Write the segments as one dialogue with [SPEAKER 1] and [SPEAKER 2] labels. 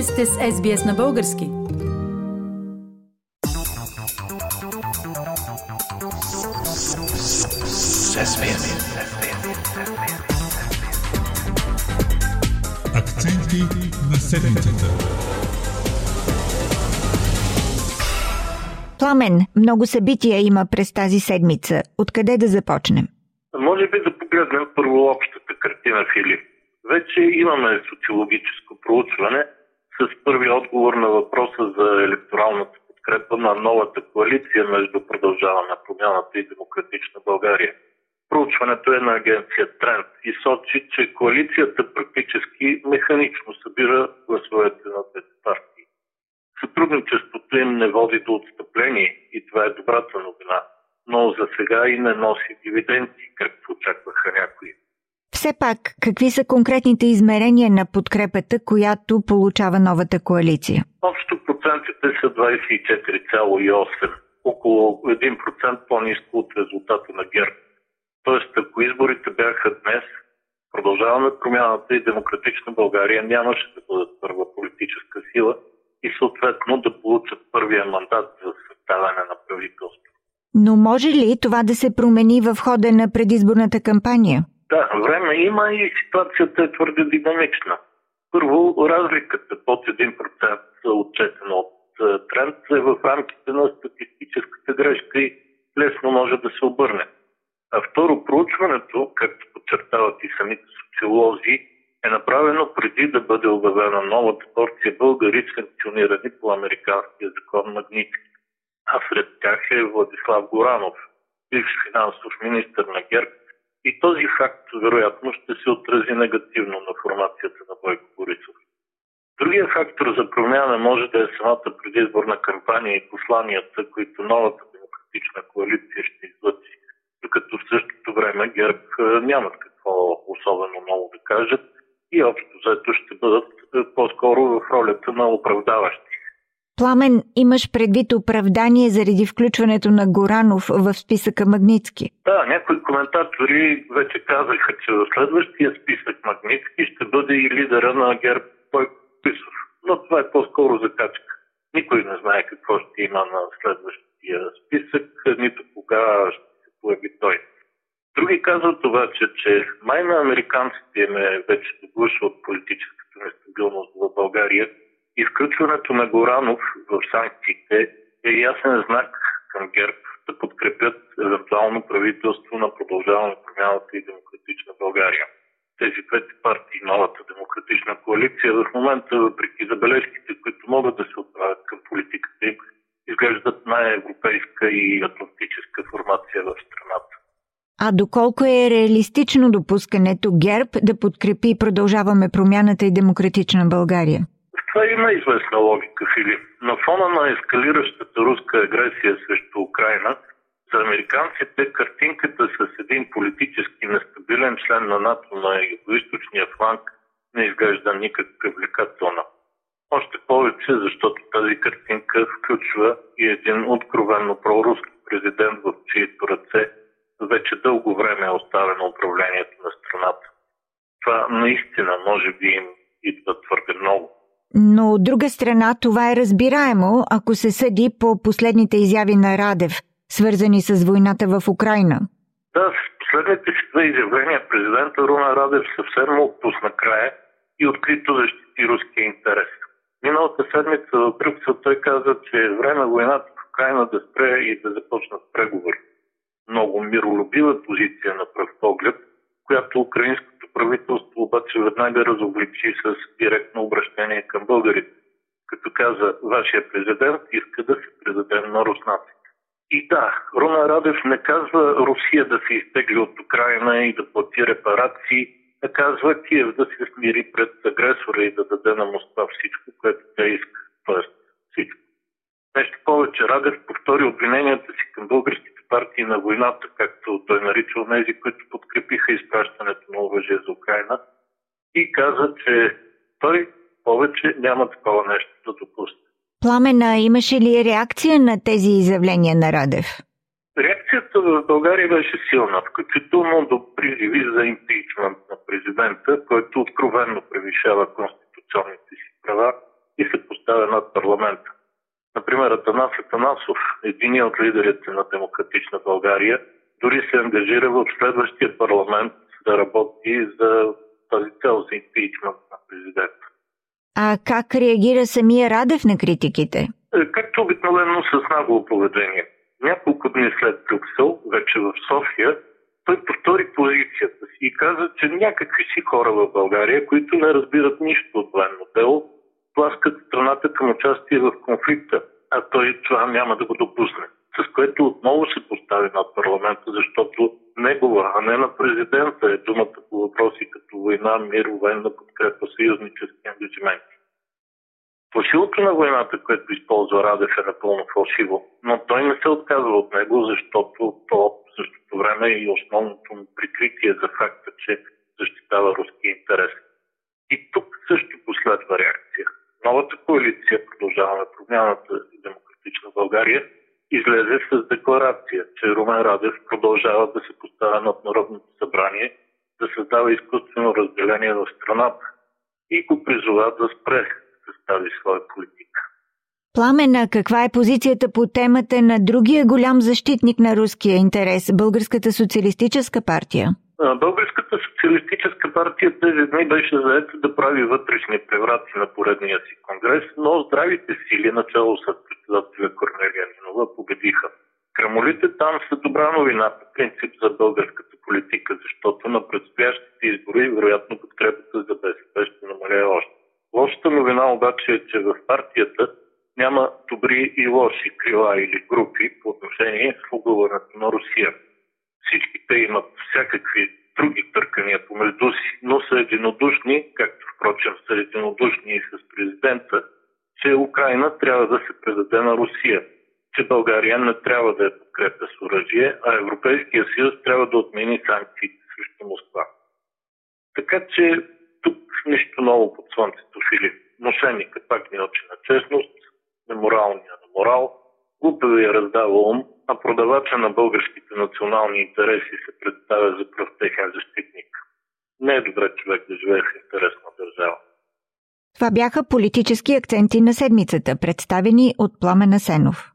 [SPEAKER 1] Вие сте с SBS на български.
[SPEAKER 2] Акценти на седмицата.
[SPEAKER 3] Пламен, много събития има през тази седмица. Откъде да започнем?
[SPEAKER 4] Може би да погледнем първо общата картина, Филип. Вече имаме социологическо проучване с първи отговор на въпроса за електоралната подкрепа на новата коалиция между продължаване на промяната и демократична България. Проучването е на агенция Тренд и сочи, че коалицията практически механично събира гласовете на двете партии. Сътрудничеството им не води до отстъпление и това е добрата новина, но за сега и не носи дивиденти, както очакваха някои.
[SPEAKER 3] Все пак, какви са конкретните измерения на подкрепата, която получава новата коалиция?
[SPEAKER 4] Общо процентите са 24,8, около 1% по-низко от резултата на ГЕРБ. Тоест, ако изборите бяха днес, продължаваме промяната и демократична България нямаше да бъдат първа политическа сила и съответно да получат първия мандат за съставяне на правителство.
[SPEAKER 3] Но може ли това да се промени в хода на предизборната кампания?
[SPEAKER 4] Да, време има и ситуацията е твърде динамична. Първо, разликата под 1% отчетена от е, тренд е в рамките на статистическата грешка и лесно може да се обърне. А второ, проучването, както подчертават и самите социолози, е направено преди да бъде обявена новата порция българи, санкционирани по американския закон Магнитски. А сред тях е Владислав Горанов, бивш финансов министр на ГЕРБ, и този факт, вероятно, ще се отрази негативно на формацията на Бойко Борисов. Другия фактор за промяна може да е самата предизборна кампания и посланията, които новата демократична коалиция ще излъчи, докато в същото време ГЕРБ нямат какво особено много да кажат и общо заето ще бъдат по-скоро в ролята на оправдаващи.
[SPEAKER 3] Пламен, имаш предвид оправдание заради включването на Горанов в списъка Магницки.
[SPEAKER 4] Да, някои коментатори вече казаха, че в следващия списък Магницки ще бъде и лидера на ГЕРБ Бойко Писов. Но това е по-скоро закачка. Никой не знае какво ще има на следващия списък, нито кога ще се появи той. Други казват обаче, че май на американците им е вече доглуша от политическата нестабилност в България Изключването на Горанов в санкциите е ясен знак към ГЕРБ да подкрепят евентуално правителство на продължаване промяната и демократична България. Тези двете партии, новата демократична коалиция, в момента, въпреки забележките, които могат да се отправят към политиката им, изглеждат най-европейска и атлантическа формация в страната.
[SPEAKER 3] А доколко е реалистично допускането ГЕРБ да подкрепи Продължаваме промяната и демократична България?
[SPEAKER 4] Това има известна логика, Филип. На фона на ескалиращата руска агресия срещу Украина, за американците картинката с един политически нестабилен член на НАТО на югоисточния фланг не изглежда никак привлекателна. Още повече, защото тази картинка включва и един откровенно проруски президент, в чието ръце вече дълго време е оставено управлението на страната. Това наистина може би им идва твърде много.
[SPEAKER 3] Но от друга страна това е разбираемо, ако се съди по последните изяви на Радев, свързани с войната в Украина.
[SPEAKER 4] Да, с последните си две изявления президента Руна Радев съвсем отпусна края и открито защити руския интерес. Миналата седмица в Брюксел той каза, че е време войната в Украина да спре и да започнат преговори. Много миролюбива позиция на пръв поглед, която украинското веднага разобличи с директно обращение към българите, като каза, вашия президент иска да се предадем на руснаците. И да, Руна Радев не казва Русия да се изтегли от Украина и да плати репарации, а казва Киев да се смири пред агресора и да даде на Москва всичко, което тя иска. Тоест всичко. Нещо повече, Радев повтори обвиненията си към българските партии на войната, както той нарича тези, които подкрепиха изпращането на оръжие за Украина и каза, че той повече няма такова нещо да допусне.
[SPEAKER 3] Пламена, имаше ли реакция на тези изявления на Радев?
[SPEAKER 4] Реакцията в България беше силна, включително до призиви за импичмент на президента, който откровенно превишава конституционните си права поставя над парламента. Например, Атанас Атанасов, един от лидерите на Демократична България, дори се ангажира в следващия парламент да работи за тази цел за импичмент на президента.
[SPEAKER 3] А как реагира самия Радев на критиките?
[SPEAKER 4] Е, както обикновено с нагло поведение. Няколко дни след Брюксел, вече в София, той повтори позицията си и каза, че някакви си хора в България, които не разбират нищо от военно дело, тласкат страната към участие в конфликта, а той това няма да го допусне. С което отново се постави над парламента, защото негова, а не на президента е думата по въпроси като война, мир, военна подкрепа, съюзнически ангажименти. Фалшивото на войната, което използва Радев е напълно фалшиво, но той не се отказва от него, защото то в същото време е и основното му прикритие за факта, че защитава руски интерес. И тук също последва реакция. Новата коалиция, продължаваме промяната и демократична България, излезе с декларация, че Румен Радев продължава да се поставя над Народното събрание, да създава изкуствено разделение в страната и го призова да спре с тази своя политика.
[SPEAKER 3] Пламена, каква е позицията по темата на другия голям защитник на руския интерес – Българската социалистическа партия?
[SPEAKER 4] Българската социалистическа партия тези дни беше заета да прави вътрешни преврати на поредния си конгрес, но здравите сили, начало с председателя Корнелия Нинова, победиха. Крамолите там са добра новина по принцип за българската политика, защото на предстоящите избори вероятно подкрепата за БСП ще намаля още. Лошата новина обаче е, че в партията няма добри и лоши крила или групи по отношение с на Русия. Всички те имат всякакви други търкания помежду си, но са единодушни, както впрочем са единодушни и с президента, че Украина трябва да се предаде на Русия, че България не трябва да я подкрепя с оръжие, а Европейския съюз трябва да отмени санкциите срещу Москва. Така че тук нищо ново под слънцето, Филип. Мошенникът пак ни очи на честност, неморалния на морал, глупавия раздава ум, а продавача на българските национални интереси се представя за пръв техен защитник. Не е добре човек да живее в интерес на държава.
[SPEAKER 3] Това бяха политически акценти на седмицата, представени от Пламена Сенов.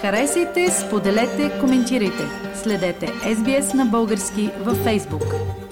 [SPEAKER 1] Харесайте, споделете, коментирайте. Следете SBS на български във Facebook.